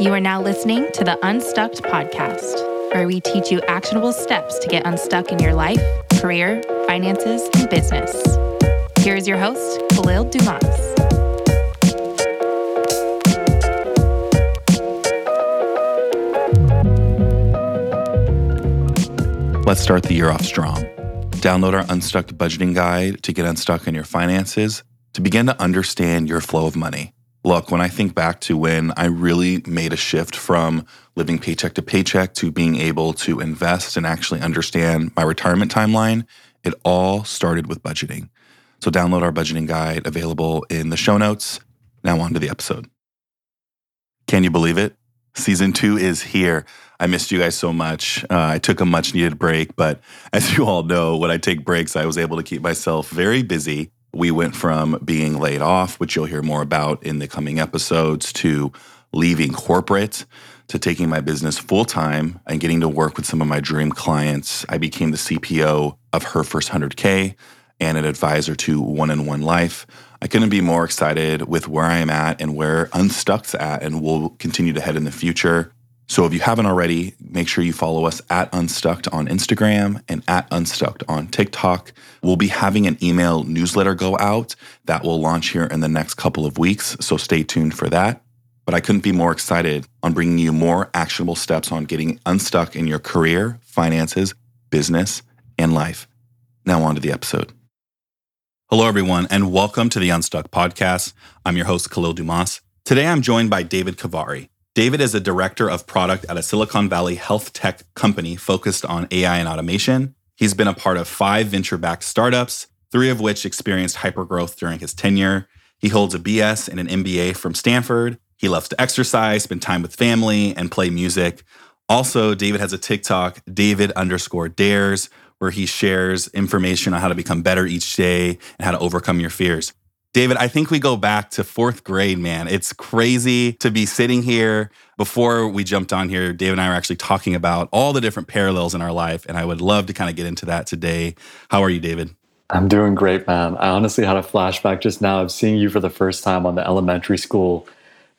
You are now listening to the Unstuck podcast, where we teach you actionable steps to get unstuck in your life, career, finances, and business. Here is your host, Kahlil Dumas. Let's start the year off strong. Download our Unstuck budgeting guide to get unstuck in your finances to begin to understand your flow of money. Look, when I think back to when I really made a shift from living paycheck to paycheck to being able to invest and actually understand my retirement timeline, it all started with budgeting. So, download our budgeting guide available in the show notes. Now, on to the episode. Can you believe it? Season two is here. I missed you guys so much. Uh, I took a much needed break, but as you all know, when I take breaks, I was able to keep myself very busy we went from being laid off, which you'll hear more about in the coming episodes, to leaving corporate, to taking my business full time and getting to work with some of my dream clients. I became the CPO of Her First 100K and an advisor to One in One Life. I couldn't be more excited with where I am at and where Unstuck's at, and we'll continue to head in the future. So if you haven't already, make sure you follow us at Unstucked on Instagram and at Unstucked on TikTok. We'll be having an email newsletter go out that will launch here in the next couple of weeks. So stay tuned for that. But I couldn't be more excited on bringing you more actionable steps on getting unstuck in your career, finances, business, and life. Now, on to the episode. Hello, everyone, and welcome to the Unstuck podcast. I'm your host, Kahlil Dumas. Today, I'm joined by David Khavari. David is a director of product at a Silicon Valley health tech company focused on AI and automation. He's been a part of five venture backed startups, three of which experienced hypergrowth during his tenure. He holds a BS and an MBA from Stanford. He loves to exercise, spend time with family, and play music. Also, David has a TikTok, David underscore dares, where he shares information on how to become better each day and how to overcome your fears. David, I think we go back to fourth grade, man. It's crazy to be sitting here. Before we jumped on here, David and I were actually talking about all the different parallels in our life. And I would love to kind of get into that today. How are you, David? I'm doing great, man. I honestly had a flashback just now of seeing you for the first time on the elementary school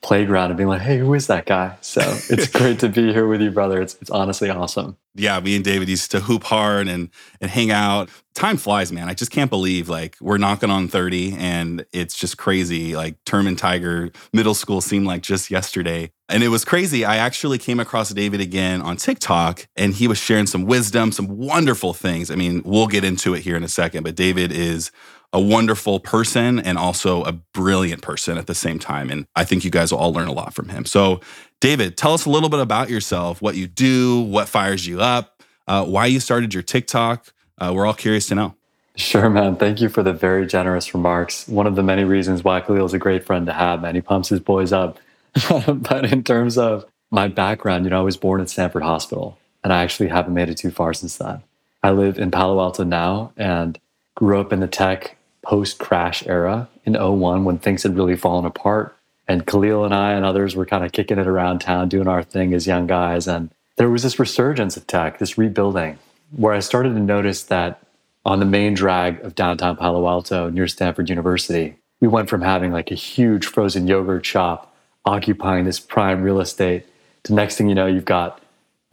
playground and being like, hey, who is that guy? So it's great to be here with you, brother. It's, it's honestly awesome. Yeah, me and David used to hoop hard and and hang out. Time flies, man. I just can't believe like we're knocking on 30 and it's just crazy. Like Terman Tiger middle school seemed like just yesterday. And it was crazy. I actually came across David again on TikTok and he was sharing some wisdom, some wonderful things. I mean, we'll get into it here in a second, but David is a wonderful person and also a brilliant person at the same time. And I think you guys will all learn a lot from him. So, David, tell us a little bit about yourself, what you do, what fires you up, uh, why you started your TikTok. Uh, we're all curious to know. Sure, man. Thank you for the very generous remarks. One of the many reasons why Kahlil is a great friend to have, man. He pumps his boys up. but in terms of my background, you know, I was born at Stanford Hospital, and I actually haven't made it too far since then. I live in Palo Alto now and grew up in the tech post crash era in 01 when things had really fallen apart. And Kahlil and I and others were kind of kicking it around town, doing our thing as young guys. And there was this resurgence of tech, this rebuilding, where I started to notice that on the main drag of downtown Palo Alto near Stanford University, we went from having like a huge frozen yogurt shop occupying this prime real estate to next thing you know, you've got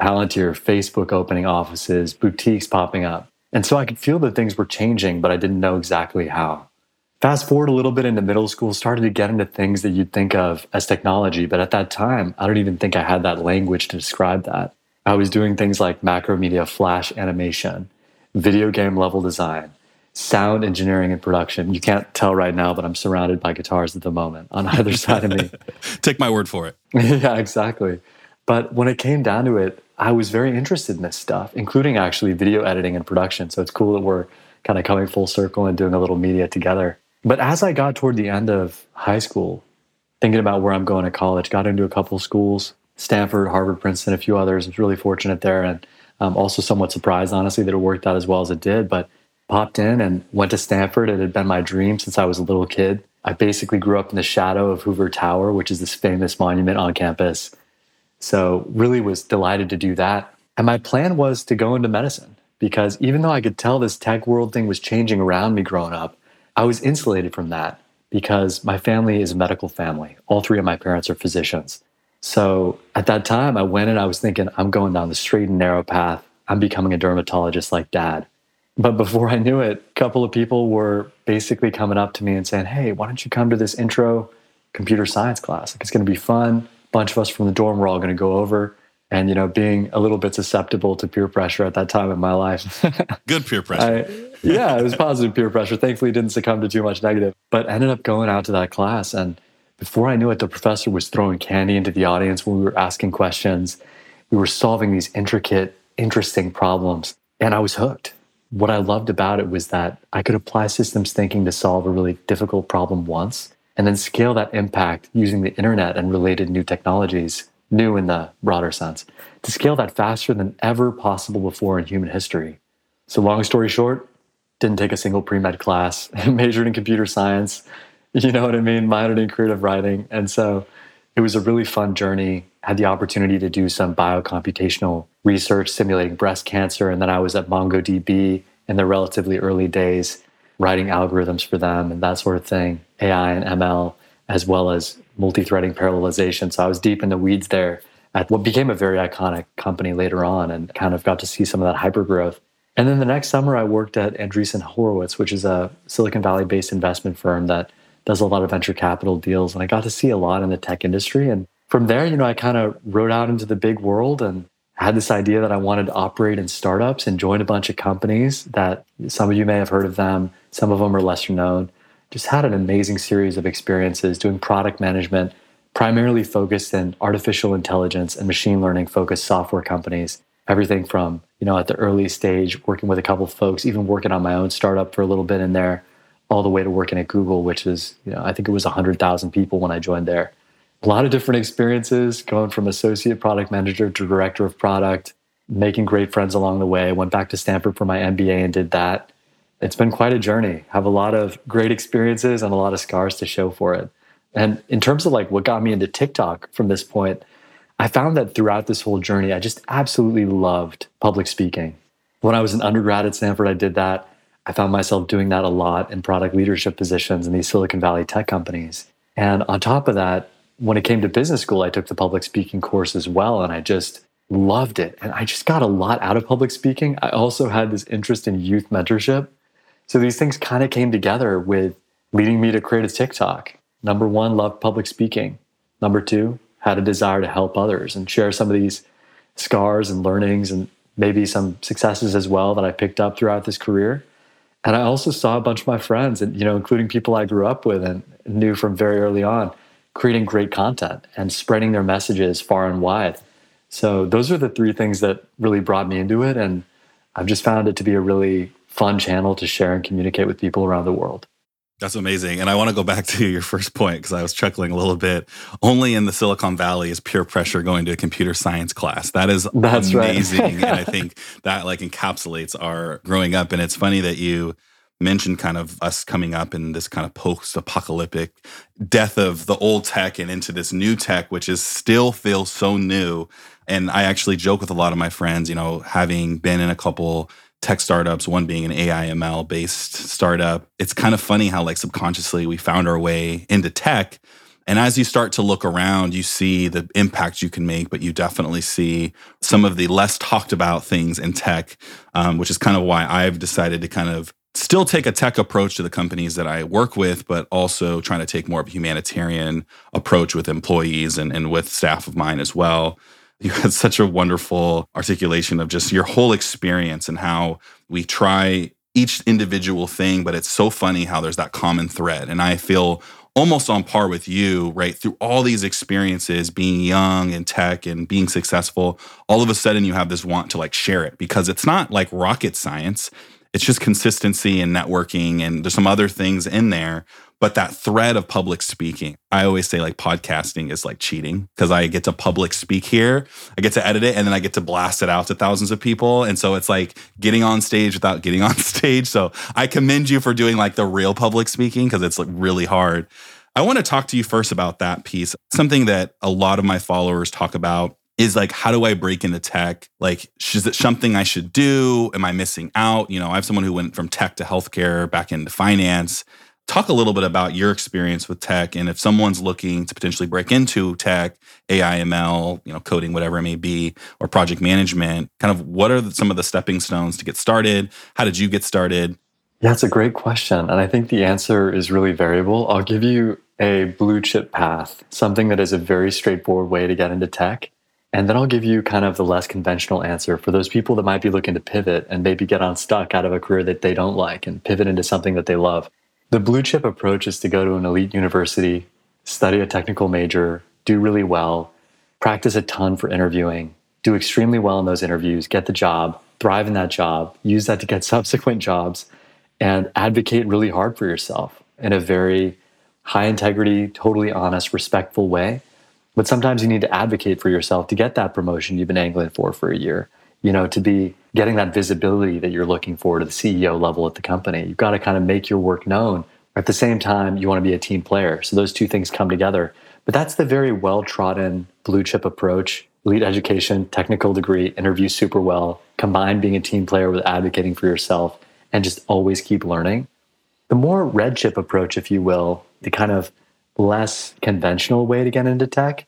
Palantir, Facebook opening offices, boutiques popping up. And so I could feel that things were changing, but I didn't know exactly how. Fast forward a little bit into middle school, started to get into things that you'd think of as technology, but at that time, I don't even think I had that language to describe that. I was doing things like Macromedia flash animation, video game level design, sound engineering and production. You can't tell right now, but I'm surrounded by guitars at the moment on either side of me. Take my word for it. yeah, exactly. But when it came down to it, I was very interested in this stuff, including actually video editing and production. So it's cool that we're kind of coming full circle and doing a little media together. But as I got toward the end of high school, thinking about where I'm going to college, got into a couple schools, Stanford, Harvard, Princeton, a few others. I was really fortunate there and um, also somewhat surprised, honestly, that it worked out as well as it did. But popped in and went to Stanford. It had been my dream since I was a little kid. I basically grew up in the shadow of Hoover Tower, which is this famous monument on campus. So, really was delighted to do that. And my plan was to go into medicine because even though I could tell this tech world thing was changing around me growing up, I was insulated from that because my family is a medical family. All three of my parents are physicians. So at that time, I went and I was thinking, I'm going down the straight and narrow path. I'm becoming a dermatologist like dad. But before I knew it, a couple of people were basically coming up to me and saying, Hey, why don't you come to this intro computer science class? Like, it's going to be fun. Bunch of us from the dorm were all going to go over. And, you know, being a little bit susceptible to peer pressure at that time in my life. Good peer pressure. I, yeah, it was positive peer pressure. Thankfully, didn't succumb to too much negative, but ended up going out to that class. And before I knew it, the professor was throwing candy into the audience when we were asking questions. We were solving these intricate, interesting problems. And I was hooked what I loved about it was that I could apply systems thinking to solve a really difficult problem once and then scale that impact using the internet and related new technologies, new in the broader sense, to scale that faster than ever possible before in human history. So, long story short, didn't take a single pre med class, majored in computer science, you know what I mean, minored in creative writing. And so it was a really fun journey. Had the opportunity to do some biocomputational research simulating breast cancer. And then I was at MongoDB in the relatively early days, writing algorithms for them and that sort of thing, AI and ML, as well as multi threading parallelization. So I was deep in the weeds there at what became a very iconic company later on and kind of got to see some of that hyper growth. And then the next summer, I worked at Andreessen Horowitz, which is a Silicon Valley based investment firm that does a lot of venture capital deals. And I got to see a lot in the tech industry. And from there, you know, I kind of rode out into the big world and had this idea that I wanted to operate in startups and joined a bunch of companies that some of you may have heard of them, some of them are lesser known. Just had an amazing series of experiences doing product management, primarily focused in artificial intelligence and machine learning focused software companies. Everything from, you know, at the early stage, working with a couple of folks, even working on my own startup for a little bit in there, all the way to working at Google, which is, you know, I think it was 100,000 people when I joined there a lot of different experiences going from associate product manager to director of product, making great friends along the way. Went back to Stanford for my MBA and did that. It's been quite a journey. Have a lot of great experiences and a lot of scars to show for it. And in terms of like what got me into TikTok from this point, I found that throughout this whole journey, I just absolutely loved public speaking. When I was an undergrad at Stanford, I did that. I found myself doing that a lot in product leadership positions in these Silicon Valley tech companies. And on top of that, when it came to business school, I took the public speaking course as well, and I just loved it. And I just got a lot out of public speaking. I also had this interest in youth mentorship. So these things kind of came together with leading me to create a TikTok. Number one, loved public speaking. Number two, had a desire to help others and share some of these scars and learnings and maybe some successes as well that I picked up throughout this career. And I also saw a bunch of my friends, and you know, including people I grew up with and knew from very early on, creating great content and spreading their messages far and wide. So those are the three things that really brought me into it. And I've just found it to be a really fun channel to share and communicate with people around the world. That's amazing. And I want to go back to your first point because I was chuckling a little bit. Only in the Silicon Valley is peer pressure going to a computer science class. That is That's amazing. Right. and I think that like encapsulates our growing up. And it's funny that you mentioned kind of us coming up in this kind of post-apocalyptic death of the old tech and into this new tech which is still feels so new. And i actually joke with a lot of my friends you know having been in a couple tech startups one being an ai ml based startup it's kind of funny how like subconsciously we found our way into tech. And as you start to look around, you see the impact you can make, but you definitely see some of the less talked about things in tech, um, which is kind of why I've decided to kind of still take a tech approach to the companies that I work with, but also trying to take more of a humanitarian approach with employees and, and with staff of mine as well. You had such a wonderful articulation of just your whole experience and how we try each individual thing, but it's so funny how there's that common thread. And I feel almost on par with you, right? Through all these experiences, being young and tech and being successful, all of a sudden you have this want to like share it because it's not like rocket science it's just consistency and networking and there's some other things in there but that thread of public speaking i always say like podcasting is like cheating because i get to public speak here i get to edit it and then i get to blast it out to thousands of people and so it's like getting on stage without getting on stage so i commend you for doing like the real public speaking because it's like really hard. I want to talk to you first about that piece something that a lot of my followers talk about is like how do i break into tech? Like is it something i should do? Am i missing out? You know i have someone who went from tech to healthcare back into finance. Talk a little bit about your experience with tech and if someone's looking to potentially break into tech ai ml you know coding whatever it may be or project management kind of what are some of the stepping stones to get started? How did you get started? Yeah it's a great question and i think the answer is really variable. I'll give you a blue chip path something that is a very straightforward way to get into tech and then I'll give you kind of the less conventional answer for those people that might be looking to pivot and maybe get unstuck out of a career that they don't like and pivot into something that they love. The blue chip approach is to go to an elite university, study a technical major, do really well, practice a ton for interviewing, do extremely well in those interviews, get the job, thrive in that job, use that to get subsequent jobs, and advocate really hard for yourself in a very high integrity, totally honest, respectful way. But sometimes you need to advocate for yourself to get that promotion you've been angling for for a year, you know, to be getting that visibility that you're looking for to the CEO level at the company. You've got to kind of make your work known. At the same time, you want to be a team player. So those two things come together. But that's the very well trodden blue chip approach elite education, technical degree, interview super well, combine being a team player with advocating for yourself, and just always keep learning. The more red chip approach, if you will, the kind of less conventional way to get into tech,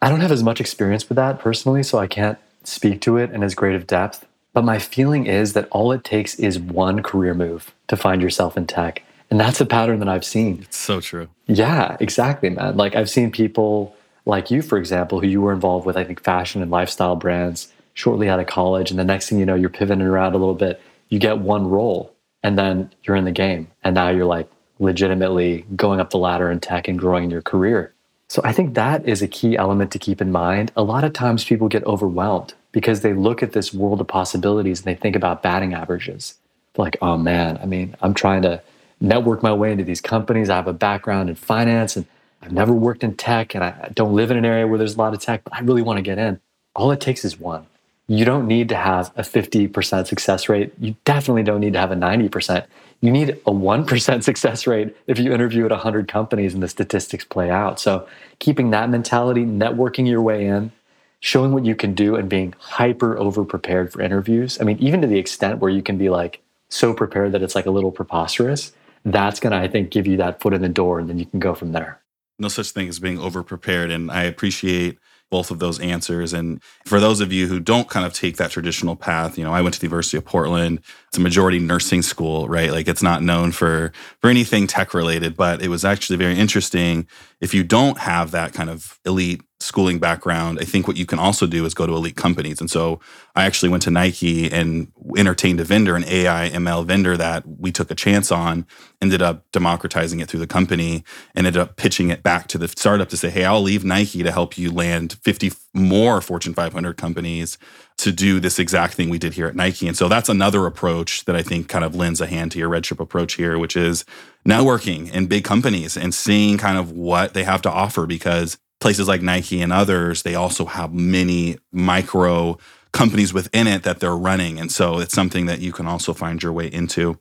I don't have as much experience with that personally, so I can't speak to it in as great of depth. But my feeling is that all it takes is one career move to find yourself in tech. And that's a pattern that I've seen. It's so true. Yeah, exactly, man. Like I've seen people like you, for example, who you were involved with, I think, fashion and lifestyle brands shortly out of college. And the next thing you know, you're pivoting around a little bit. You get one role and then you're in the game. And now you're like legitimately going up the ladder in tech and growing your career. So I think that is a key element to keep in mind. A lot of times people get overwhelmed because they look at this world of possibilities and they think about batting averages. They're like, oh man, I mean, I'm trying to network my way into these companies. I have a background in finance and I've never worked in tech and I don't live in an area where there's a lot of tech, but I really want to get in. All it takes is one. You don't need to have a 50% success rate. You definitely don't need to have a 90%. You need a 1% success rate if you interview at 100 companies and the statistics play out. So, keeping that mentality, networking your way in, showing what you can do, and being hyper over prepared for interviews. I mean, even to the extent where you can be like so prepared that it's like a little preposterous, that's going to, I think, give you that foot in the door and then you can go from there. No such thing as being over prepared. And I appreciate both of those answers. And for those of you who don't kind of take that traditional path, you know, I went to the University of Portland. It's a majority nursing school, right? Like it's not known for for anything tech related, but it was actually very interesting. If you don't have that kind of elite schooling background, I think what you can also do is go to elite companies. And so I actually went to Nike and entertained a vendor, an AI ML vendor that we took a chance on, ended up democratizing it through the company, and ended up pitching it back to the startup to say, hey, I'll leave Nike to help you land 50 more Fortune 500 companies to do this exact thing we did here at Nike. And so that's another approach that I think kind of lends a hand to your Redchip approach here, which is networking in big companies and seeing kind of what they have to offer because places like Nike and others, they also have many micro companies within it that they're running. And so it's something that you can also find your way into.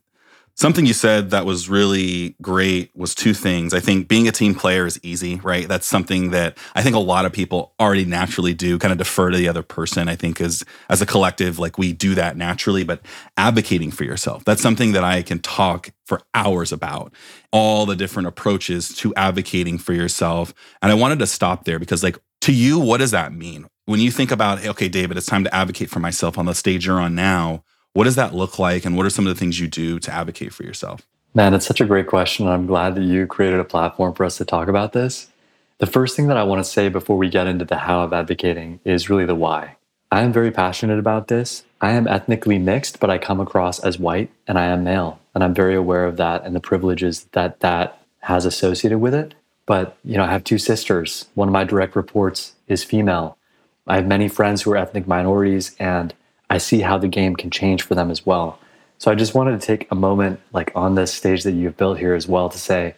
Something you said that was really great was two things. I think being a team player is easy, right? That's something that I think a lot of people already naturally do, kind of defer to the other person. I think as as a collective, like we do that naturally, but advocating for yourself, that's something that I can talk for hours about. All the different approaches to advocating for yourself. And I wanted to stop there because like to you, what does that mean? When you think about, okay, David, it's time to advocate for myself on the stage you're on now what does that look like? And what are some of the things you do to advocate for yourself? Man, it's such a great question. I'm glad that you created a platform for us to talk about this. The first thing that I want to say before we get into the how of advocating is really the why. I am very passionate about this. I am ethnically mixed, but I come across as white and I am male. And I'm very aware of that and the privileges that that has associated with it. But, you know, I have two sisters. One of my direct reports is female. I have many friends who are ethnic minorities and I see how the game can change for them as well. So I just wanted to take a moment, like on this stage that you've built here as well, to say,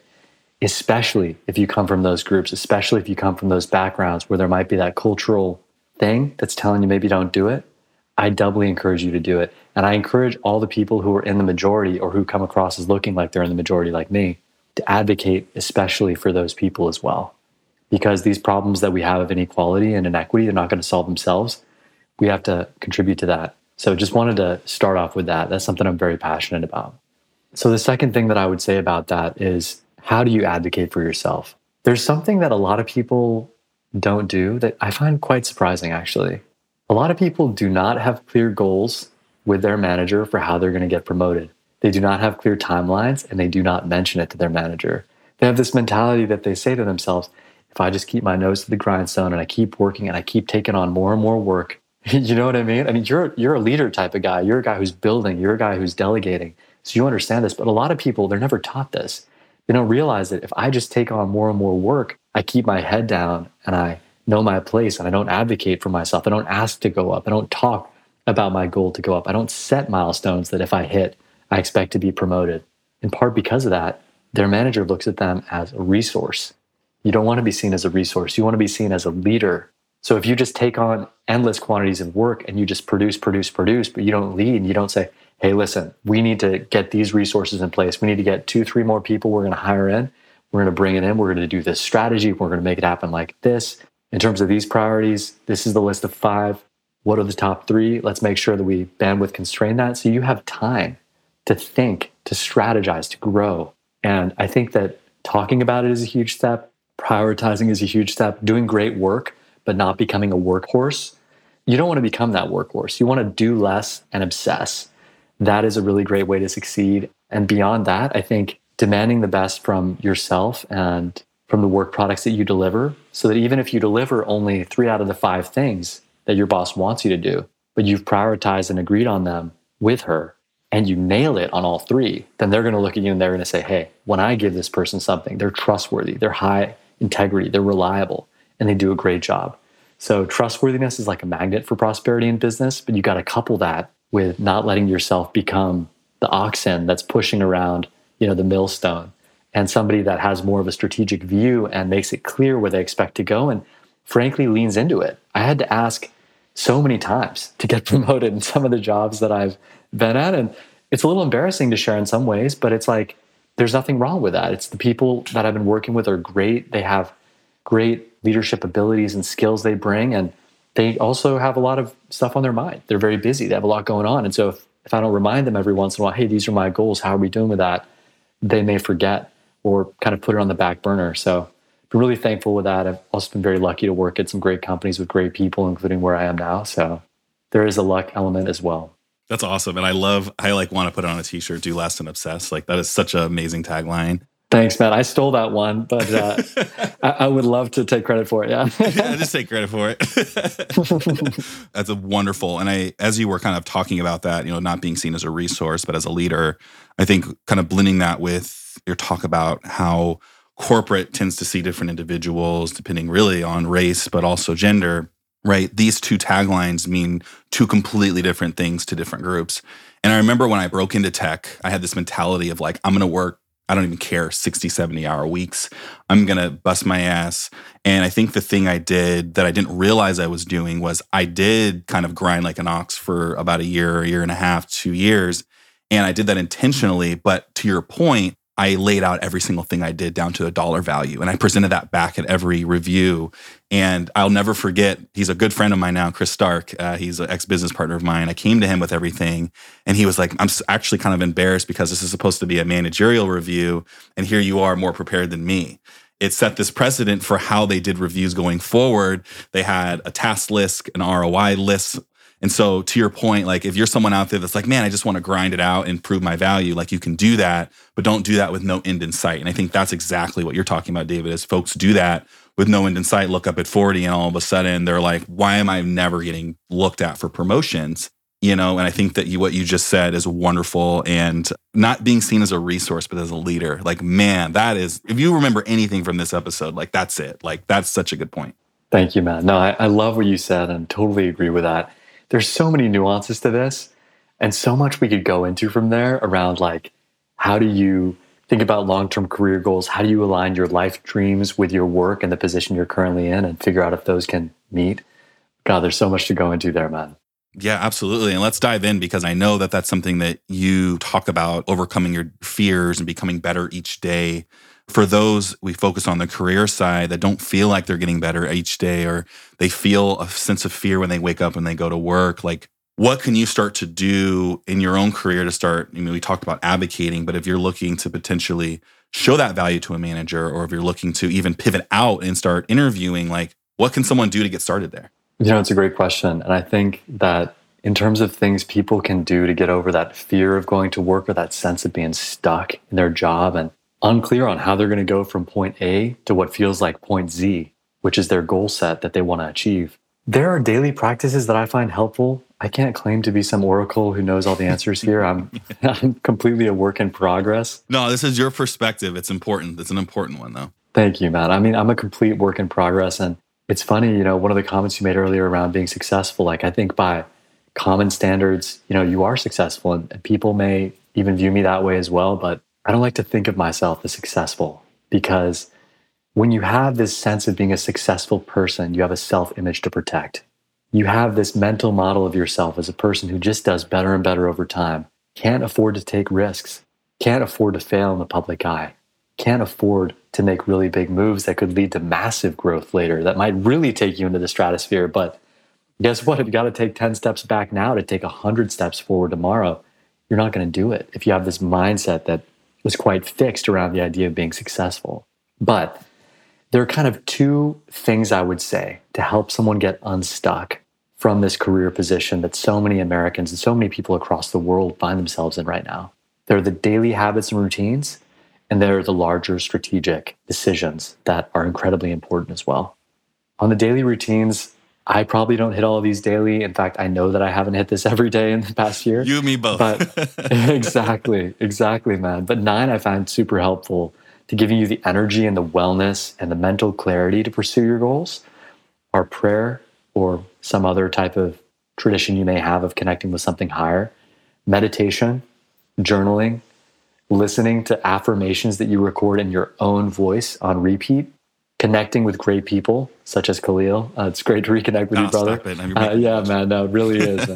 especially if you come from those groups, especially if you come from those backgrounds where there might be that cultural thing that's telling you maybe don't do it, I doubly encourage you to do it. And I encourage all the people who are in the majority or who come across as looking like they're in the majority, like me, to advocate especially for those people as well. Because these problems that we have of inequality and inequity, they're not going to solve themselves we have to contribute to that. So just wanted to start off with that. That's something I'm very passionate about. So, the second thing that I would say about that is how do you advocate for yourself? There's something that a lot of people don't do that I find quite surprising, actually. A lot of people do not have clear goals with their manager for how they're going to get promoted. They do not have clear timelines and they do not mention it to their manager. They have this mentality that they say to themselves, if I just keep my nose to the grindstone and I keep working and I keep taking on more and more work, you know what I mean? I mean, you're you're a leader type of guy. You're a guy who's building. You're a guy who's delegating. So you understand this. But a lot of people, they're never taught this. They don't realize that if I just take on more and more work, I keep my head down and I know my place and I don't advocate for myself. I don't ask to go up. I don't talk about my goal to go up. I don't set milestones that if I hit, I expect to be promoted. In part because of that, their manager looks at them as a resource. You don't want to be seen as a resource. You want to be seen as a leader. So if you just take on endless quantities of work and you just produce, produce, produce, but you don't lead, you don't say, hey, listen, we need to get these resources in place. We need to get two, three more people we're going to hire in. We're going to bring it in. We're going to do this strategy. We're going to make it happen like this. In terms of these priorities, this is the list of five. What are the top three? Let's make sure that we bandwidth constrain that. So you have time to think, to strategize, to grow. And I think that talking about it is a huge step. Prioritizing is a huge step. Doing great work, but not becoming a workhorse. You don't want to become that workhorse. You want to do less and obsess. That is a really great way to succeed. And beyond that, I think demanding the best from yourself and from the work products that you deliver so that even if you deliver only three out of the five things that your boss wants you to do, but you've prioritized and agreed on them with her and you nail it on all three, then they're going to look at you and they're going to say, hey, when I give this person something, they're trustworthy, they're high integrity, they're reliable, and they do a great job. So trustworthiness is like a magnet for prosperity in business, but you got to couple that with not letting yourself become the oxen that's pushing around, you know, the millstone and somebody that has more of a strategic view and makes it clear where they expect to go and frankly leans into it. I had to ask so many times to get promoted in some of the jobs that I've been at. And it's a little embarrassing to share in some ways, but it's like there's nothing wrong with that. It's the people that I've been working with are great. They have great leadership abilities and skills they bring. And they also have a lot of stuff on their mind. They're very busy, they have a lot going on. And so if, if I don't remind them every once in a while, hey, these are my goals, how are we doing with that? They may forget or kind of put it on the back burner. So been really thankful with that. I've also been very lucky to work at some great companies with great people, including where I am now. So there is a luck element as well. That's awesome. And I love, I like want to put it on a t-shirt, do less and obsess. Like that is such an amazing tagline. Thanks, Matt. I stole that one, but uh, I, I, would love to take credit for it. Yeah, yeah, just take credit for it. That's a wonderful. And I, as you were kind of talking about that, you know, not being seen as a resource, but as a leader, I think kind of blending that with your talk about how corporate tends to see different individuals depending really on race, but also gender. Right, these two taglines mean two completely different things to different groups. And I remember when I broke into tech, I had this mentality of like, I'm going to work I don't even care 60, 70 hour weeks. I'm going to bust my ass. And I think the thing I did that I didn't realize I was doing was I did kind of grind like an ox for about a year, a year and a half, two years. And I did that intentionally. But to your point, I laid out every single thing I did down to a dollar value. And I presented that back at every review. And I'll never forget, he's a good friend of mine now, Chris Stark. Uh, he's an ex business partner of mine. I came to him with everything. And he was like, I'm actually kind of embarrassed because this is supposed to be a managerial review. And here you are more prepared than me it set this precedent for how they did reviews going forward. They had a task list, an ROI list and so to your point, like if you're someone out there that's like, man, I just want to grind it out and prove my value, like you can do that, but don't do that with no end in sight. And I think that's exactly what you're talking about, David, is folks do that with no end in sight, look up at 40 and all of a sudden they're like, why am I never getting looked at for promotions? You know, and I think that you, what you just said is wonderful and not being seen as a resource, but as a leader. Like, man, that is, if you remember anything from this episode, like that's it. Like, that's such a good point. Thank you, man. No, I, I love what you said and totally agree with that there's so many nuances to this and so much we could go into from there around like how do you think about long-term career goals? How do you align your life dreams with your work and the position you're currently in and figure out if those can meet? God there's so much to go into there man. Yeah, absolutely. And let's dive in because I know that that's something that you talk about overcoming your fears and becoming better each day for those we focus on the career side that don't feel like they're getting better each day or they feel a sense of fear when they wake up and they go to work like what can you start to do in your own career to start? I mean, we talked about advocating, but if you're looking to potentially show that value to a manager, or if you're looking to even pivot out and start interviewing, like what can someone do to get started there? You know, it's a great question. And I think that in terms of things people can do to get over that fear of going to work or that sense of being stuck in their job and unclear on how they're going to go from point A to what feels like point Z, which is their goal set that they want to achieve. There are daily practices that I find helpful. I can't claim to be some oracle who knows all the answers here. I'm, I'm completely a work in progress. No, this is your perspective. It's important. It's an important one, though. Thank you, Matt. I mean, I'm a complete work in progress. And it's funny, you know, one of the comments you made earlier around being successful, like I think by common standards, you know, you are successful and, and people may even view me that way as well. But I don't like to think of myself as successful because when you have this sense of being a successful person, you have a self image to protect. You have this mental model of yourself as a person who just does better and better over time, can't afford to take risks, can't afford to fail in the public eye, can't afford to make really big moves that could lead to massive growth later that might really take you into the stratosphere. But guess what? If you got to take 10 steps back now to take 100 steps forward tomorrow, you're not going to do it if you have this mindset that was quite fixed around the idea of being successful. But there are kind of two things I would say to help someone get unstuck from this career position that so many Americans and so many people across the world find themselves in right now. There are the daily habits and routines and there are the larger strategic decisions that are incredibly important as well. On the daily routines, I probably don't hit all of these daily. In fact, I know that I haven't hit this every day in the past year. You and me both. But exactly, exactly, man. But nine I find super helpful to giving you the energy and the wellness and the mental clarity to pursue your goals are prayer or some other type of tradition you may have of connecting with something higher, meditation, journaling, listening to affirmations that you record in your own voice on repeat, connecting with great people such as Kahlil. Uh, it's great to reconnect with oh, you, brother. Uh, yeah, man, no, it really is.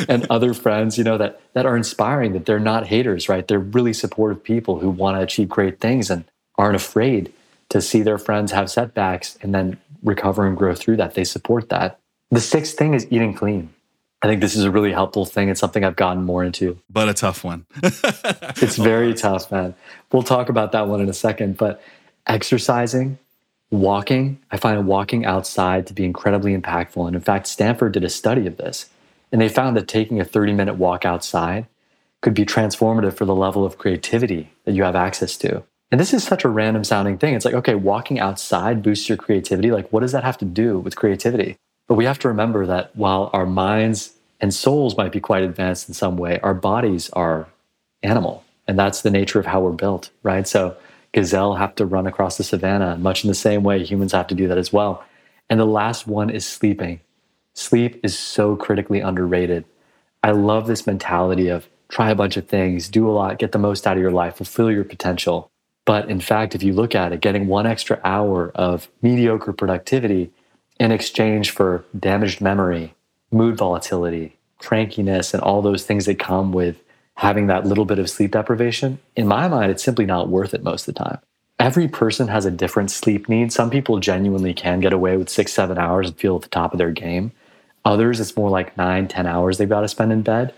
and other friends, you know, that that are inspiring. That they're not haters, right? They're really supportive people who want to achieve great things and aren't afraid to see their friends have setbacks and then recover and grow through that. They support that. The sixth thing is eating clean. I think this is a really helpful thing. It's something I've gotten more into. But a tough one. it's very tough, man. We'll talk about that one in a second. But exercising, walking, I find walking outside to be incredibly impactful. And in fact, Stanford did a study of this. And they found that taking a 30 minute walk outside could be transformative for the level of creativity that you have access to. And this is such a random sounding thing. It's like, okay, walking outside boosts your creativity. Like, what does that have to do with creativity? But we have to remember that while our minds and souls might be quite advanced in some way, our bodies are animal. And that's the nature of how we're built, right? So gazelle have to run across the savannah, much in the same way humans have to do that as well. And the last one is sleeping. Sleep is so critically underrated. I love this mentality of try a bunch of things, do a lot, get the most out of your life, fulfill your potential. But in fact, if you look at it, getting one extra hour of mediocre productivity in exchange for damaged memory, mood volatility, crankiness, and all those things that come with having that little bit of sleep deprivation, in my mind, it's simply not worth it most of the time. Every person has a different sleep need. Some people genuinely can get away with six, seven hours and feel at the top of their game. Others, it's more like nine, ten hours they've got to spend in bed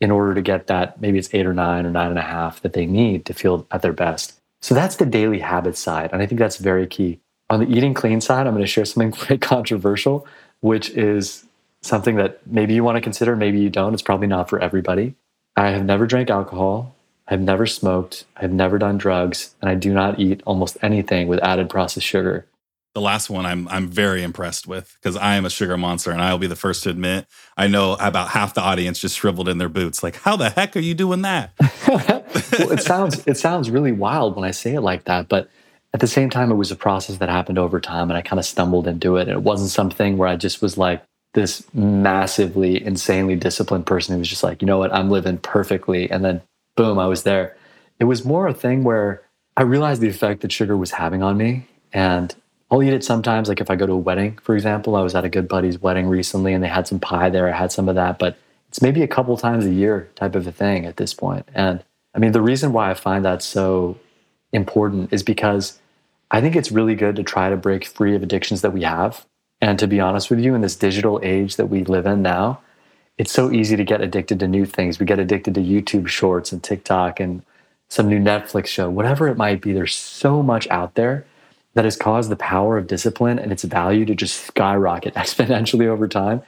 in order to get that, maybe it's eight or nine or nine and a half that they need to feel at their best. So that's the daily habit side. And I think that's very key. On the eating clean side, I'm going to share something quite controversial, which is something that maybe you want to consider, maybe you don't. It's probably not for everybody. I have never drank alcohol. I've never smoked. I've never done drugs, and I do not eat almost anything with added processed sugar. The last one I'm I'm very impressed with because I am a sugar monster, and I'll be the first to admit I know about half the audience just shriveled in their boots. Like, how the heck are you doing that? well, it sounds it sounds really wild when I say it like that, but at the same time, it was a process that happened over time, and I kind of stumbled into it. And it wasn't something where I just was like this massively, insanely disciplined person who was just like, you know what, I'm living perfectly, and then boom, I was there. It was more a thing where I realized the effect that sugar was having on me, and I'll eat it sometimes. Like if I go to a wedding, for example, I was at a good buddy's wedding recently, and they had some pie there. I had some of that, but it's maybe a couple times a year type of a thing at this point. And I mean, the reason why I find that so important is because I think it's really good to try to break free of addictions that we have. And to be honest with you, in this digital age that we live in now, it's so easy to get addicted to new things. We get addicted to YouTube shorts and TikTok and some new Netflix show, whatever it might be. There's so much out there that has caused the power of discipline and its value to just skyrocket exponentially over time.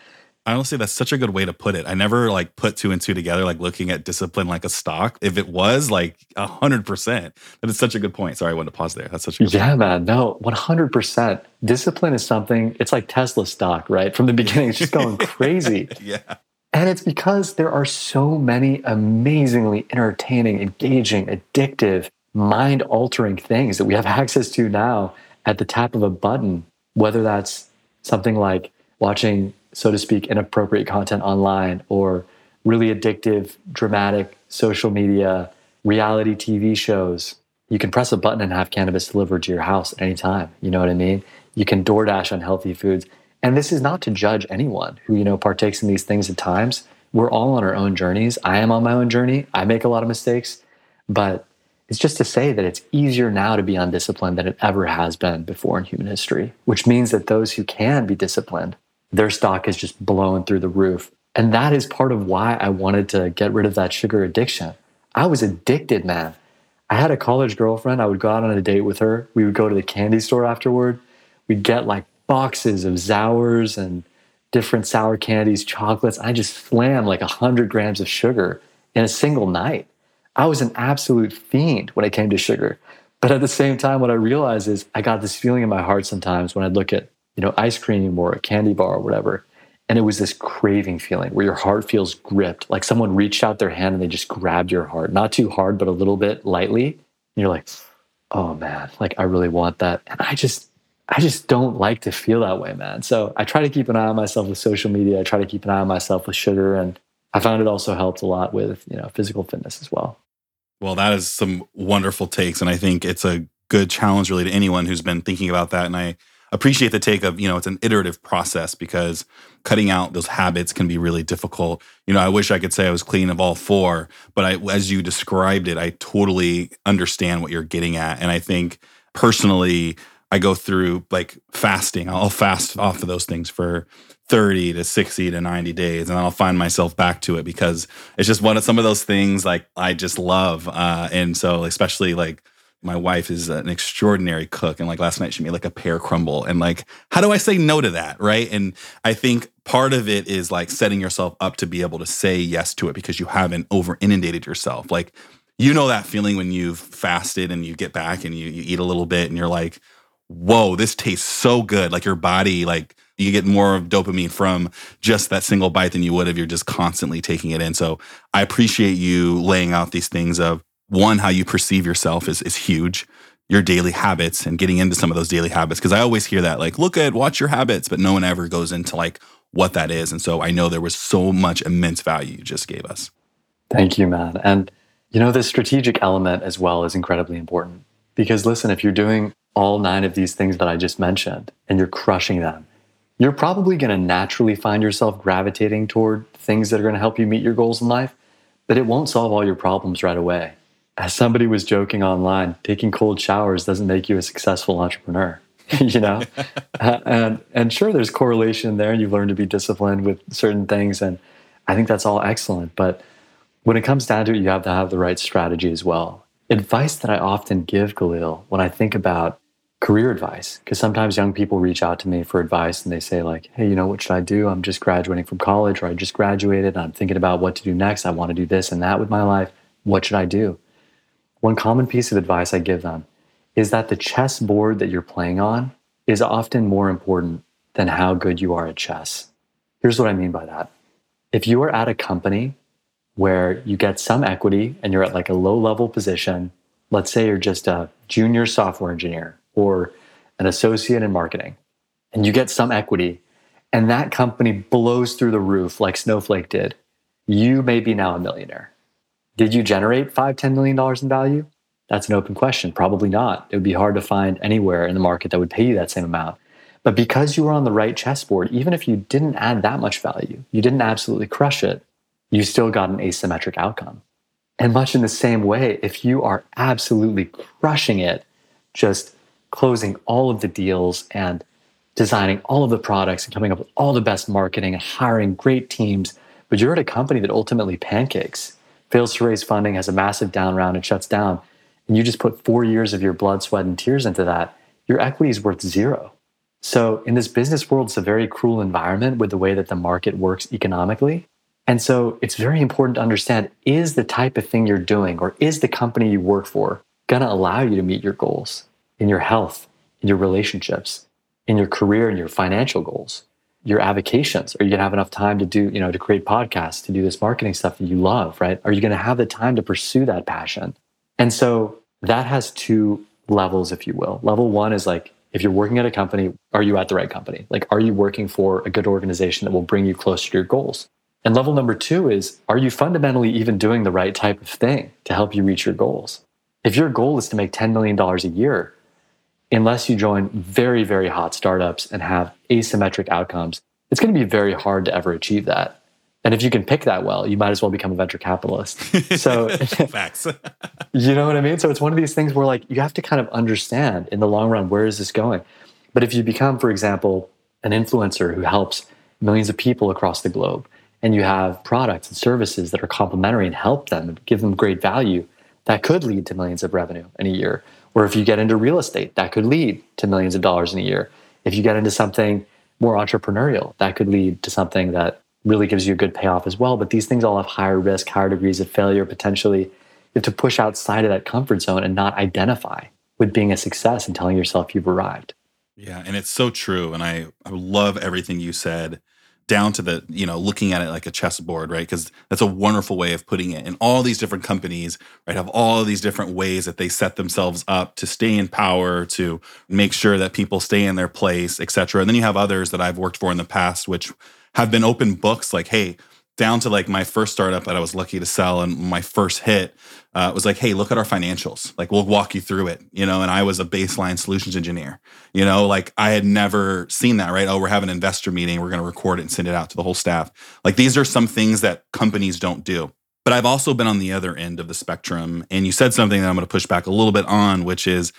Honestly, that's such a good way to put it. I never like put two and two together, like looking at discipline like a stock. If it was like a hundred percent, that is such a good point. Sorry, I wanted to pause there. That's such a good yeah, point. man. No, one hundred percent. Discipline is something. It's like Tesla stock, right? From the beginning, it's just going crazy. yeah. And it's because there are so many amazingly entertaining, engaging, addictive, mind altering things that we have access to now at the tap of a button, whether that's something like watching, so to speak, inappropriate content online or really addictive, dramatic social media, reality TV shows. You can press a button and have cannabis delivered to your house at any time. You know what I mean? You can DoorDash unhealthy foods. And this is not to judge anyone who, you know, partakes in these things at times. We're all on our own journeys. I am on my own journey. I make a lot of mistakes, but it's just to say that it's easier now to be undisciplined than it ever has been before in human history, which means that those who can be disciplined, their stock is just blowing through the roof. And that is part of why I wanted to get rid of that sugar addiction. I was addicted, man. I had a college girlfriend. I would go out on a date with her. We would go to the candy store afterward. We'd get like boxes of Zours and different sour candies, chocolates. I just slammed like 100 grams of sugar in a single night. I was an absolute fiend when it came to sugar. But at the same time, what I realized is I got this feeling in my heart sometimes when I'd look at, you know, ice cream or a candy bar or whatever. And it was this craving feeling where your heart feels gripped, like someone reached out their hand and they just grabbed your heart, not too hard, but a little bit lightly. And you're like, oh man, like I really want that. And I just, I just don't like to feel that way, man. So I try to keep an eye on myself with social media. I try to keep an eye on myself with sugar. And I found it also helped a lot with, you know, physical fitness as well. Well, that is some wonderful takes. And I think it's a good challenge really to anyone who's been thinking about that. And I appreciate the take of, you know, it's an iterative process because cutting out those habits can be really difficult. You know, I wish I could say I was clean of all four, but I, as you described it, I totally understand what you're getting at. And I think personally, I go through like fasting. I'll fast off of those things for 30 to 60 to 90 days and I'll find myself back to it because it's just one of some of those things like I just love uh and so especially like my wife is an extraordinary cook and like last night she made like a pear crumble and like how do I say no to that right? And I think part of it is like setting yourself up to be able to say yes to it because you haven't over inundated yourself. Like you know that feeling when you've fasted and you get back and you, you eat a little bit and you're like whoa this tastes so good. Like your body like you get more dopamine from just that single bite than you would if you're just constantly taking it in. So I appreciate you laying out these things of one, how you perceive yourself is, is huge. Your daily habits and getting into some of those daily habits. Cause I always hear that, like, look at, watch your habits, but no one ever goes into like what that is. And so I know there was so much immense value you just gave us. Thank you, man. And you know, the strategic element as well is incredibly important. Because listen, if you're doing all nine of these things that I just mentioned and you're crushing them, you're probably going to naturally find yourself gravitating toward things that are going to help you meet your goals in life, but it won't solve all your problems right away. As somebody was joking online, taking cold showers doesn't make you a successful entrepreneur. you know, uh, and and sure, there's correlation there, and you learn to be disciplined with certain things, and I think that's all excellent. But when it comes down to it, you have to have the right strategy as well. Advice that I often give Kahlil when I think about career advice because sometimes young people reach out to me for advice and they say like hey you know what should i do i'm just graduating from college or i just graduated and i'm thinking about what to do next i want to do this and that with my life what should i do one common piece of advice i give them is that the chess board that you're playing on is often more important than how good you are at chess here's what i mean by that if you are at a company where you get some equity and you're at like a low level position let's say you're just a junior software engineer or an associate in marketing and you get some equity and that company blows through the roof like Snowflake did, you may be now a millionaire. Did you generate five, $10 million in value? That's an open question. Probably not. It would be hard to find anywhere in the market that would pay you that same amount. But because you were on the right chessboard, even if you didn't add that much value, you didn't absolutely crush it, you still got an asymmetric outcome. And much in the same way, if you are absolutely crushing it, just closing all of the deals and designing all of the products and coming up with all the best marketing and hiring great teams, But you're at a company that ultimately pancakes, fails to raise funding, has a massive down round, and shuts down. And you just put four years of your blood, sweat, and tears into that. Your equity is worth zero. So, in this business world, it's a very cruel environment with the way that the market works economically. And so, it's very important to understand is the type of thing you're doing or is the company you work for going to allow you to meet your goals in your health, in your relationships, in your career, and your financial goals? Your avocations? Are you going to have enough time to do, you know, to create podcasts, to do this marketing stuff that you love, right? Are you going to have the time to pursue that passion? And so, that has two levels, if you will. Level one is like, if you're working at a company, are you at the right company? Like, are you working for a good organization that will bring you closer to your goals? And level number two is, are you fundamentally even doing the right type of thing to help you reach your goals? If your goal is to make $10 million a year, unless you join very, very hot startups and have asymmetric outcomes, it's going to be very hard to ever achieve that. And if you can pick that well, you might as well become a venture capitalist. So, facts. you know what I mean? So it's one of these things where like you have to kind of understand in the long run where is this going. But if you become, for example, an influencer who helps millions of people across the globe, and you have products and services that are complementary and help them and give them great value, that could lead to millions of revenue in a year. Or if you get into real estate, that could lead to millions of dollars in a year. If you get into something more entrepreneurial, that could lead to something that really gives you a good payoff as well. But these things all have higher risk, higher degrees of failure potentially. You have to push outside of that comfort zone and not identify with being a success and telling yourself you've arrived. Yeah, and it's so true. And I, I love everything you said down to the you know looking at it like a chessboard right? Because that's a wonderful way of putting it. And all these different companies right have all these different ways that they set themselves up to stay in power to make sure that people stay in their place et cetera. And then you have others that i've worked for in the past which have been open books like, hey, down to like my first startup that I was lucky to sell and my first hit uh, was like, hey, look at our financials. Like, we'll walk you through it, you know. And I was a baseline solutions engineer, you know, like I had never seen that, right? Oh, we're having an investor meeting, we're going to record it and send it out to the whole staff. Like, these are some things that companies don't do. But I've also been on the other end of the spectrum. And you said something that I'm going to push back a little bit on, which is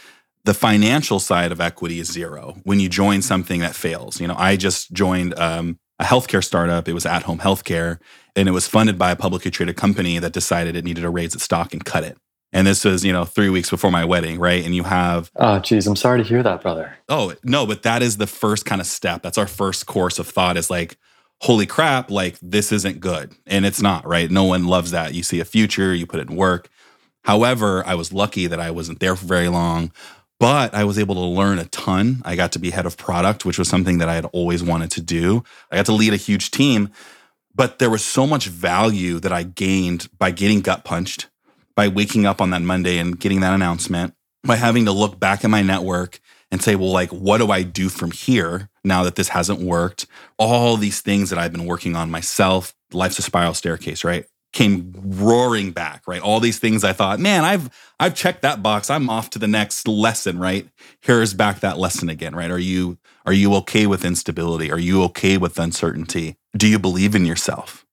the financial side of equity is zero when you join something that fails. You know, I just joined um, a healthcare startup. It was at home healthcare, and it was funded by a publicly traded company that decided it needed to raise its stock and cut it. And this was, you know, three weeks before my wedding, right? And you have. Oh, geez, I'm sorry to hear that, brother. Oh, no, but that is the first kind of step. That's our first course of thought is like, holy crap, like this isn't good. And it's not, right? No one loves that. You see a future, you put it in work. However, I was lucky that I wasn't there for very long but I was able to learn a ton. I got to be head of product, which was something that I had always wanted to do. I got to lead a huge team, but there was so much value that I gained by getting gut punched, by waking up on that Monday and getting that announcement, by having to look back at my network and say, well, like, what do I do from here now that this hasn't worked? All these things that I've been working on myself, life's a spiral staircase, right? came roaring back, right? All these things I thought, man, I've I've checked that box. I'm off to the next lesson, right? Here's back that lesson again, right? Are you are you okay with instability? Are you okay with uncertainty? Do you believe in yourself?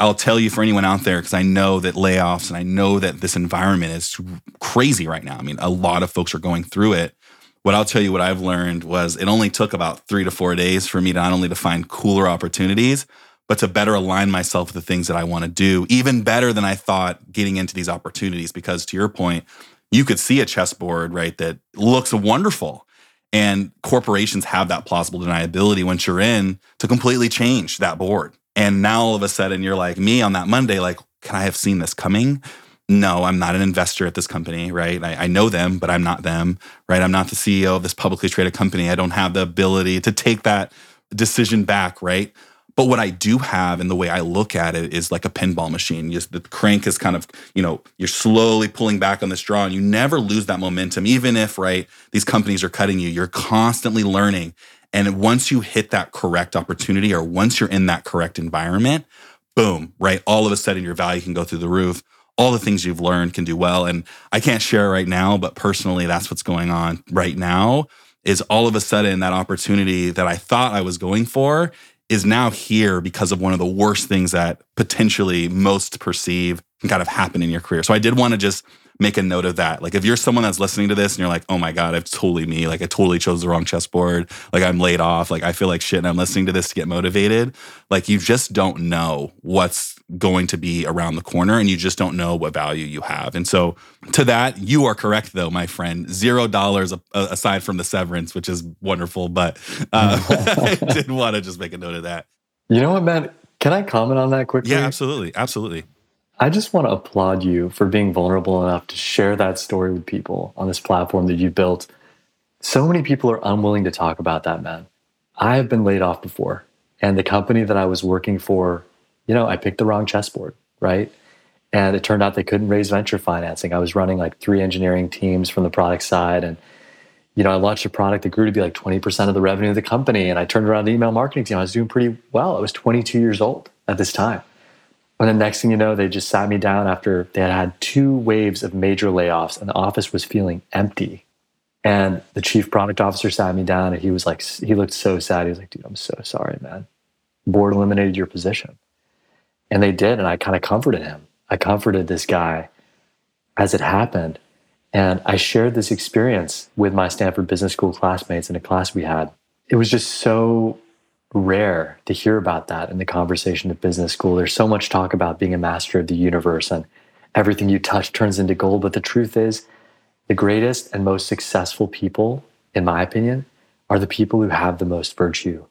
I'll tell you for anyone out there because I know that layoffs and I know that this environment is crazy right now. I mean, a lot of folks are going through it. What I'll tell you what I've learned was it only took about 3 to 4 days for me to not only to find cooler opportunities, but to better align myself with the things that I want to do, even better than I thought getting into these opportunities. Because to your point, you could see a chessboard, right, that looks wonderful. And corporations have that plausible deniability once you're in to completely change that board. And now all of a sudden you're like me on that Monday, like, can I have seen this coming? No, I'm not an investor at this company, right? I, I, know them, but I'm not them, right? I'm not the CEO of this publicly traded company. I don't have the ability to take that decision back, right? But what I do have and the way I look at it is like a pinball machine. Just the crank is kind of, you know, you're slowly pulling back on this draw and you never lose that momentum. Even if, right, these companies are cutting you, you're constantly learning. And once you hit that correct opportunity or once you're in that correct environment, boom, right, all of a sudden your value can go through the roof. All the things you've learned can do well. And I can't share right now, but personally, that's what's going on right now is all of a sudden that opportunity that I thought I was going for is now here because of one of the worst things that potentially most perceive can kind of happen in your career. So I did want to just make a note of that. Like if you're someone that's listening to this and you're like, oh my God, it's totally me. Like I totally chose the wrong chessboard. Like I'm laid off. Like I feel like shit and I'm listening to this to get motivated. Like you just don't know what's going to be around the corner and you just don't know what value you have. And so to that, you are correct though, my friend. Zero dollars aside from the severance, which is wonderful. But uh, I did want to just make a note of that. You know what, man? Can I comment on that quickly? Yeah, absolutely. Absolutely. I just want to applaud you for being vulnerable enough to share that story with people on this platform that you built. So many people are unwilling to talk about that, man. I have been laid off before, and the company that I was working for, you know, I picked the wrong chessboard, right? And it turned out they couldn't raise venture financing. I was running like three engineering teams from the product side. And, you know, I launched a product that grew to be like 20% of the revenue of the company. And I turned around the email marketing team. I was doing pretty well. I was 22 years old at this time. And the next thing you know, they just sat me down after they had had two waves of major layoffs and the office was feeling empty. And the chief product officer sat me down and he was like, he looked so sad. He was like, dude, I'm so sorry, man. Board eliminated your position. And they did. And I kind of comforted him. I comforted this guy as it happened. And I shared this experience with my Stanford Business School classmates in a class we had. It was just so rare to hear about that in the conversation at business school. There's so much talk about being a master of the universe and everything you touch turns into gold. But the truth is, the greatest and most successful people, in my opinion, are the people who have the most virtue.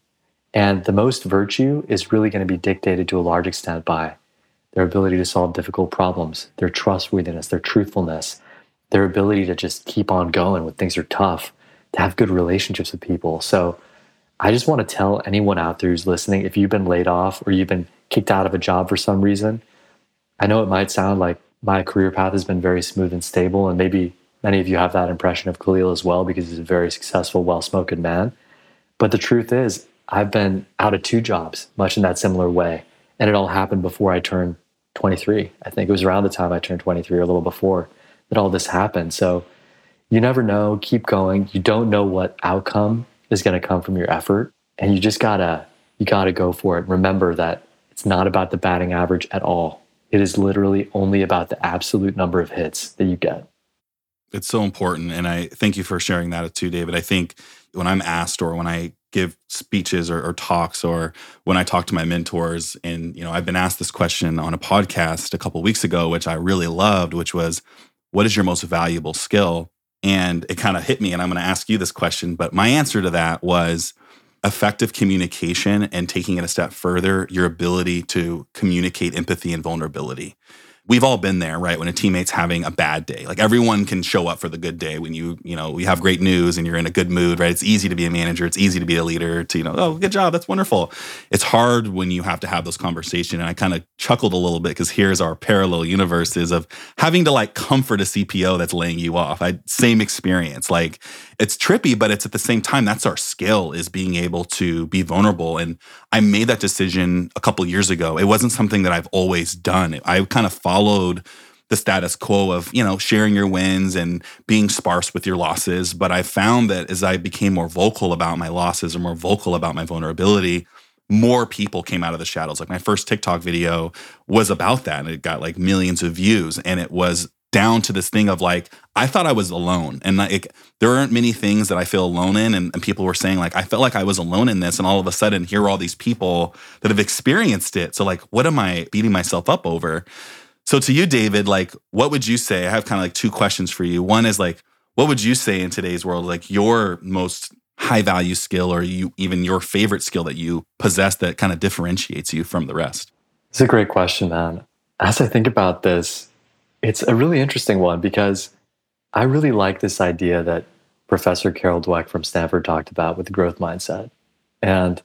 And the most virtue is really going to be dictated to a large extent by their ability to solve difficult problems, their trustworthiness, their truthfulness, their ability to just keep on going when things are tough, to have good relationships with people. So, I just want to tell anyone out there who's listening if you've been laid off or you've been kicked out of a job for some reason, I know it might sound like my career path has been very smooth and stable. And maybe many of you have that impression of Kahlil as well because he's a very successful, well spoken man. But the truth is, I've been out of two jobs, much in that similar way. And it all happened before I turned 23. I think it was around the time I turned 23 or a little before that all this happened. So you never know. Keep going. You don't know what outcome is going to come from your effort and you just gotta you gotta go for it remember that it's not about the batting average at all it is literally only about the absolute number of hits that you get it's so important and i thank you for sharing that too david i think when i'm asked or when i give speeches or, or, talks or when i talk to my mentors and you know i've been asked this question on a podcast a couple weeks ago which i really loved which was what is your most valuable skill and it kind of hit me. And I'm going to ask you this question. But my answer to that was effective communication and taking it a step further, your ability to communicate empathy and vulnerability we've all been there, right? When a teammate's having a bad day, like everyone can show up for the good day when you, you know, we have great news and you're in a good mood, right? It's easy to be a manager. It's easy to be a leader to, you know, oh, good job. That's wonderful. It's hard when you have to have those conversations. And I kind of chuckled a little bit because here's our parallel universes of having to like comfort a CPO that's laying you off. I same experience. Like it's trippy, but it's at the same time, that's our skill is being able to be vulnerable. And I made that decision a couple years ago. It wasn't something that I've always done. I kind of followed the status quo of you know sharing your wins and being sparse with your losses but i found that as i became more vocal about my losses or more vocal about my vulnerability more people came out of the shadows like my first tiktok video was about that and it got like millions of views and it was down to this thing of like i thought i was alone and like there aren't many things that i feel alone in and, and, people were saying like i felt like i was alone in this and all of a sudden here are all these people that have experienced it so like what am i beating myself up over so to you, David, like what would you say? I have kind of like two questions for you. One is like, what would you say in today's world, like your most high value skill or you even your favorite skill that you possess that kind of differentiates you from the rest? It's a great question, man. As I think about this, it's a really interesting one because I really like this idea that Professor Carol Dweck from Stanford talked about with the growth mindset. And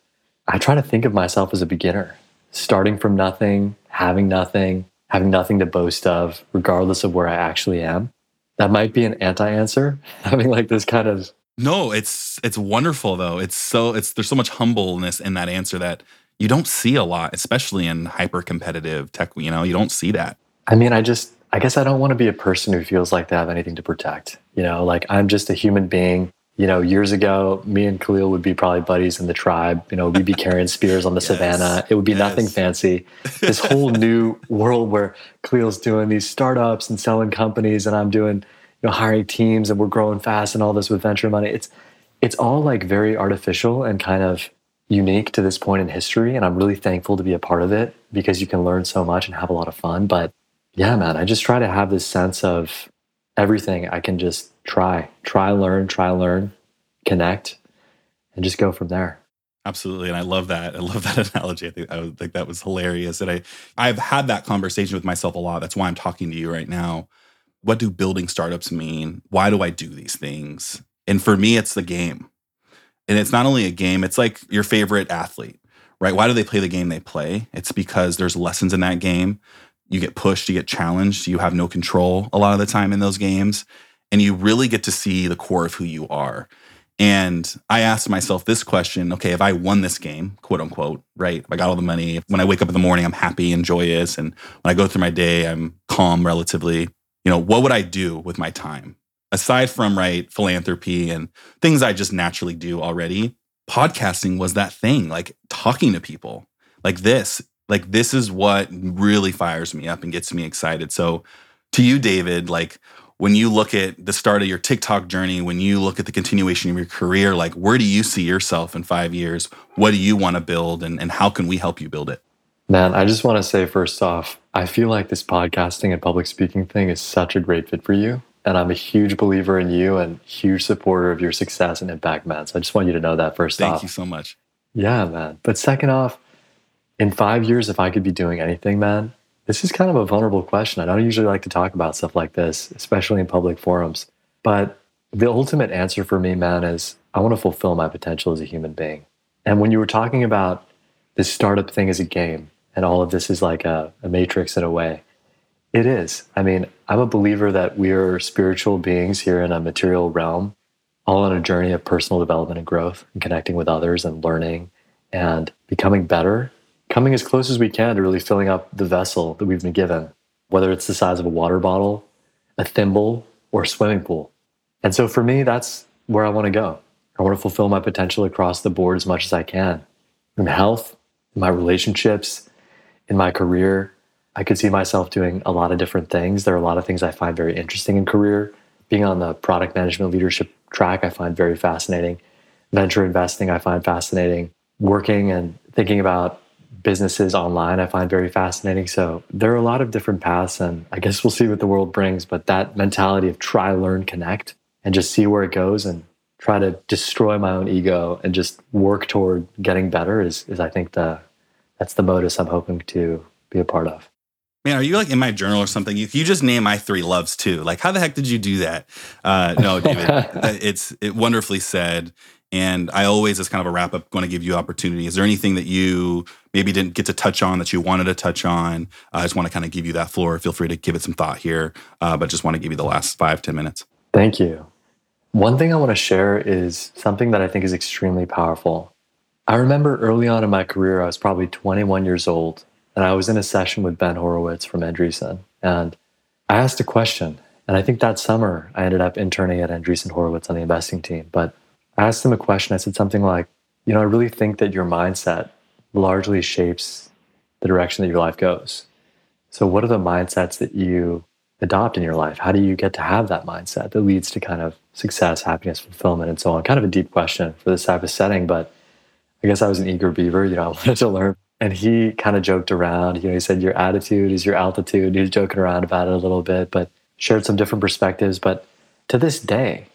I try to think of myself as a beginner, starting from nothing, having nothing, having nothing to boast of, regardless of where I actually am. That might be an anti answer, having like this kind of. No, it's it's wonderful though. It's so it's there's so much humbleness in that answer that you don't see a lot, especially in hyper competitive tech. You know, you don't see that. I mean, I just I guess I don't want to be a person who feels like they have anything to protect. You know, like I'm just a human being You know, years ago, me and Kahlil would be probably buddies in the tribe. You know, we'd be carrying spears on the yes. savannah. It would be yes. nothing fancy. This whole new world where Kahlil's doing these startups and selling companies, and I'm doing, you know, hiring teams, and we're growing fast and all this with venture money. It's it's all like very artificial and kind of unique to this point in history. And I'm really thankful to be a part of it because you can learn so much and have a lot of fun. But yeah, man, I just try to have this sense of everything I can just try, try, learn, try, learn, connect, and just go from there. Absolutely, and I love that. I love that analogy. I think I think that was hilarious. And I I've had that conversation with myself a lot. That's why I'm talking to you right now. What do building startups mean? Why do I do these things? And for me, it's the game. And it's not only a game, it's like your favorite athlete, right? Why do they play the game they play? It's because there's lessons in that game. You get pushed, you get challenged, you have no control a lot of the time in those games. And you really get to see the core of who you are. And I asked myself this question okay, if I won this game, quote unquote, right? If I got all the money, when I wake up in the morning, I'm happy and joyous. And when I go through my day, I'm calm relatively. You know, what would I do with my time? aside from right philanthropy and things I just naturally do already, podcasting was that thing, like talking to people like this. Like this is what really fires me up and gets me excited. So to you, David, like when you look at the start of your TikTok journey, when you look at the continuation of your career, like where do you see yourself in five years? What do you want to build and, and how can we help you build it? Man, I just want to say first off, I feel like this podcasting and public speaking thing is such a great fit for you. And I'm a huge believer in you and huge supporter of your success and impact, man. So I just want you to know that first Thank off. Thank you so much. Yeah, man. But second off, in five years, if I could be doing anything, man, this is kind of a vulnerable question. I don't usually like to talk about stuff like this, especially in public forums. But the ultimate answer for me, man, is I want to fulfill my potential as a human being. And when you were talking about this startup thing as a game, and all of this is like a, a matrix in a way, it is. I mean, I'm a believer that we are spiritual beings here in a material realm, all on a journey of personal development and growth and connecting with others and learning and becoming better, coming as close as we can to really filling up the vessel that we've been given, whether it's the size of a water bottle, a thimble, or a swimming pool. And so for me, that's where I want to go. I want to fulfill my potential across the board as much as I can in health, in my relationships, in my career, I could see myself doing a lot of different things. There are a lot of things I find very interesting in career. Being on the product management leadership track, I find very fascinating. Venture investing, I find fascinating. Working and thinking about businesses online, I find very fascinating. So there are a lot of different paths, and I guess we'll see what the world brings. But that mentality of try, learn, connect, and just see where it goes and try to destroy my own ego and just work toward getting better is, is I think the that's the modus I'm hoping to be a part of man, are you like in my journal or something? You, you just name my three loves too. Like, how the heck did you do that? Uh, no, David, it's it wonderfully said. And I always, as kind of a wrap up, want to give you opportunity. Is there anything that you maybe didn't get to touch on that you wanted to touch on? I just want to kind of give you that floor. Feel free to give it some thought here, uh, but just want to give you the last five ten minutes. Thank you. One thing I want to share is something that I think is extremely powerful. I remember early on in my career, I was probably 21 years old, and I was in a session with Ben Horowitz from Andreessen. And I asked a question. And I think that summer I ended up interning at Andreessen Horowitz on the investing team. But I asked him a question. I said something like, you know, I really think that your mindset largely shapes the direction that your life goes. So, what are the mindsets that you adopt in your life? How do you get to have that mindset that leads to kind of success, happiness, fulfillment, and so on? Kind of a deep question for this type of setting, but I guess I was an eager beaver. You know, I wanted to learn and he kind of joked around. You know, he said, Your attitude is your altitude. He was joking around about it a little bit, but shared some different perspectives. But to this day,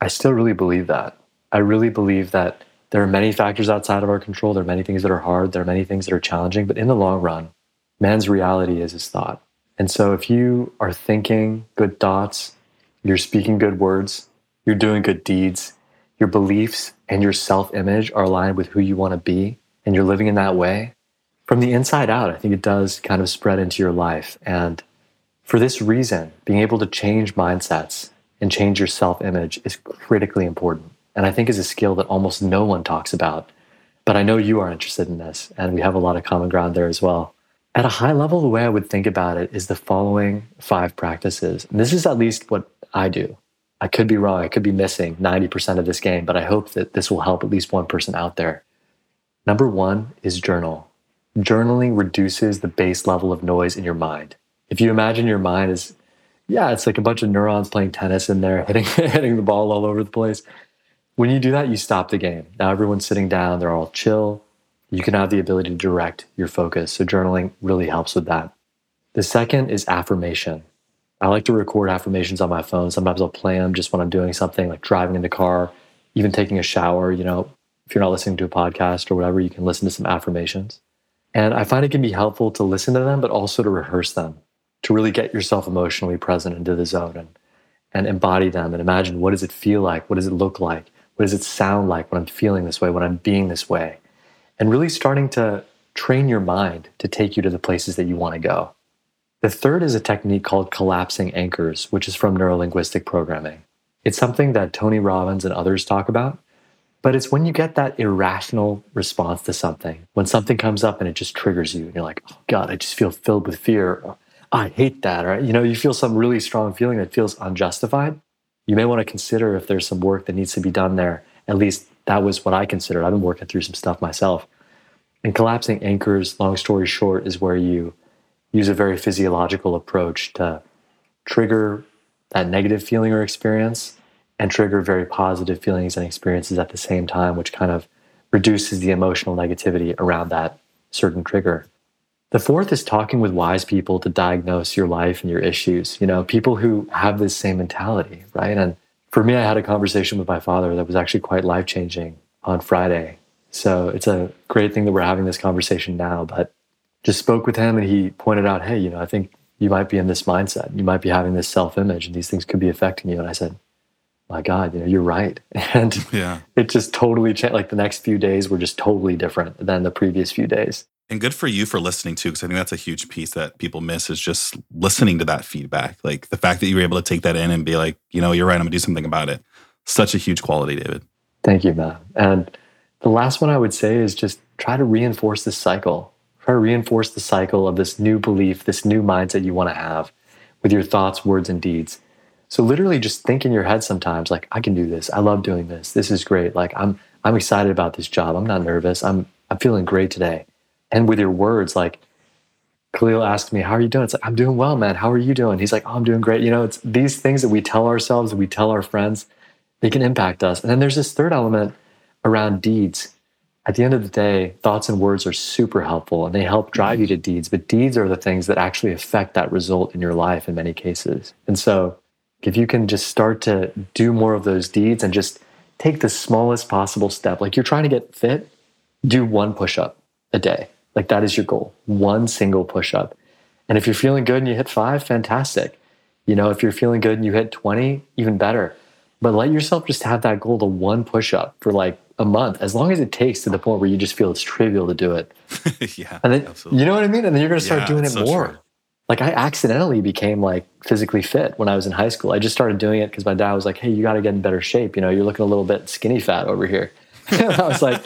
I still really believe that. I really believe that there are many factors outside of our control. There are many things that are hard. There are many things that are challenging. But in the long run, man's reality is his thought. And so if you are thinking good thoughts, you're speaking good words, you're doing good deeds, your beliefs and your self image are aligned with who you want to be, and you're living in that way, from the inside out, I think it does kind of spread into your life. And for this reason, being able to change mindsets and change your self image is critically important. And I think is a skill that almost no one talks about. But I know you are interested in this, and we have a lot of common ground there as well. At a high level, the way I would think about it is the following five practices. And this is at least what I do. I could be wrong. I could be missing 90% of this game, but I hope that this will help at least one person out there. Number one is journal. Journaling reduces the base level of noise in your mind. If you imagine your mind is, yeah, it's like a bunch of neurons playing tennis in there, hitting, hitting the ball all over the place. When you do that, you stop the game. Now everyone's sitting down, they're all chill. You can have the ability to direct your focus. So journaling really helps with that. The second is affirmation. I like to record affirmations on my phone. Sometimes I'll play them just when I'm doing something like driving in the car, even taking a shower. You know, if you're not listening to a podcast or whatever, you can listen to some affirmations. And I find it can be helpful to listen to them, but also to rehearse them, to really get yourself emotionally present into the zone and, and embody them and imagine what does it feel like? What does it look like? What does it sound like when I'm feeling this way, when I'm being this way? And really starting to train your mind to take you to the places that you want to go. The third is a technique called collapsing anchors, which is from neurolinguistic programming. It's something that Tony Robbins and others talk about, but it's when you get that irrational response to something, when something comes up and it just triggers you, and you're like, oh God, I just feel filled with fear. I hate that, right? You know, you feel some really strong feeling that feels unjustified. You may want to consider if there's some work that needs to be done there. At least that was what I considered. I've been working through some stuff myself. And collapsing anchors, long story short, is where you use a very physiological approach to trigger that negative feeling or experience and trigger very positive feelings and experiences at the same time, which kind of reduces the emotional negativity around that certain trigger. The fourth is talking with wise people to diagnose your life and your issues. You know, people who have this same mentality, right? And for me, I had a conversation with my father that was actually quite life changing on Friday. So it's a great thing that we're having this conversation now. But just spoke with him and he pointed out, hey, you know, I think you might be in this mindset. You might be having this self image and these things could be affecting you. And I said, my God, you know, you're right. And yeah. it just totally changed. Like the next few days were just totally different than the previous few days. And good for you for listening too, because I think that's a huge piece that people miss is just listening to that feedback. Like the fact that you were able to take that in and be like, you know, you're right, I'm gonna do something about it. Such a huge quality, David. Thank you, man. And the last one I would say is just try to reinforce this cycle try to reinforce the cycle of this new belief, this new mindset you want to have with your thoughts, words, and deeds. So literally just think in your head sometimes, like, I can do this. I love doing this. This is great. Like I'm I'm excited about this job. I'm not nervous. I'm I'm feeling great today. And with your words, like Kahlil asked me, How are you doing? It's like, I'm doing well, man. How are you doing? He's like, Oh, I'm doing great. You know, it's these things that we tell ourselves, we tell our friends, they can impact us. And then there's this third element around deeds at the end of the day, thoughts and words are super helpful and they help drive you to deeds, but deeds are the things that actually affect that result in your life in many cases. And so, if you can just start to do more of those deeds and just take the smallest possible step, like you're trying to get fit, do one push up a day. Like that is your goal, one single push up. And if you're feeling good and you hit five, fantastic. You know, if you're feeling good and you hit 20, even better. But let yourself just have that goal to one push up for like a month, as long as it takes to the point where you just feel it's trivial to do it. yeah. And then, absolutely. you know what I mean? And then you're going to start yeah, doing it so more. True. Like I accidentally became like physically fit when I was in high school. I just started doing it because my dad was like, "Hey, you got to get in better shape. You know, you're looking a little bit skinny fat over here." I was like,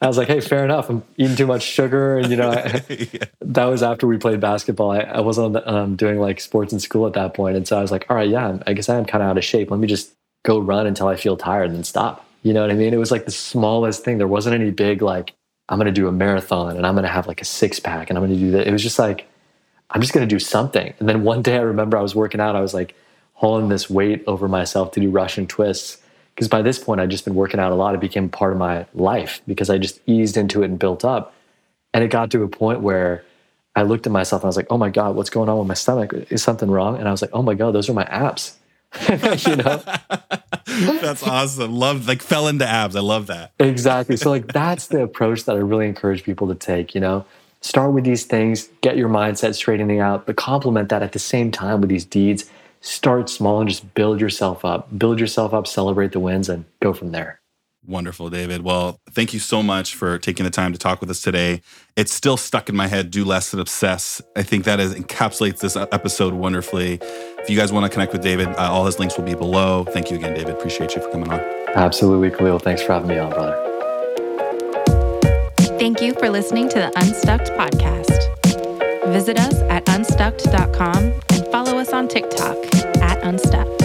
I was like, "Hey, fair enough. I'm eating too much sugar, and you know, I, yeah. that was after we played basketball. I, I wasn't um, doing like sports in school at that point, and so I was like, "All right, yeah, I guess I am kind of out of shape. Let me just go run until I feel tired and then stop." You know what I mean? It was like the smallest thing. There wasn't any big like I'm going to do a marathon and I'm going to have like a six pack and I'm going to do that. It was just like I'm just going to do something. And then one day I remember I was working out. I was like hauling this weight over myself to do Russian twists because by this point I'd just been working out a lot. It became part of my life because I just eased into it and built up. And it got to a point where I looked at myself and I was like, "Oh my god, what's going on with my stomach? Is something wrong?" And I was like, "Oh my god, those are my abs." you know that's awesome love like fell into abs i love that exactly so like that's the approach that i really encourage people to take you know start with these things get your mindset straightening out but complement that at the same time with these deeds start small and just build yourself up build yourself up celebrate the wins and go from there Wonderful, David. Well, thank you so much for taking the time to talk with us today. It's still stuck in my head do less than obsess. I think that is, encapsulates this episode wonderfully. If you guys want to connect with David, uh, all his links will be below. Thank you again, David. Appreciate you for coming on. Absolutely, Kahlil. Thanks for having me on, brother. Thank you for listening to the Unstucked podcast. Visit us at unstucked.com and follow us on TikTok at Unstuck.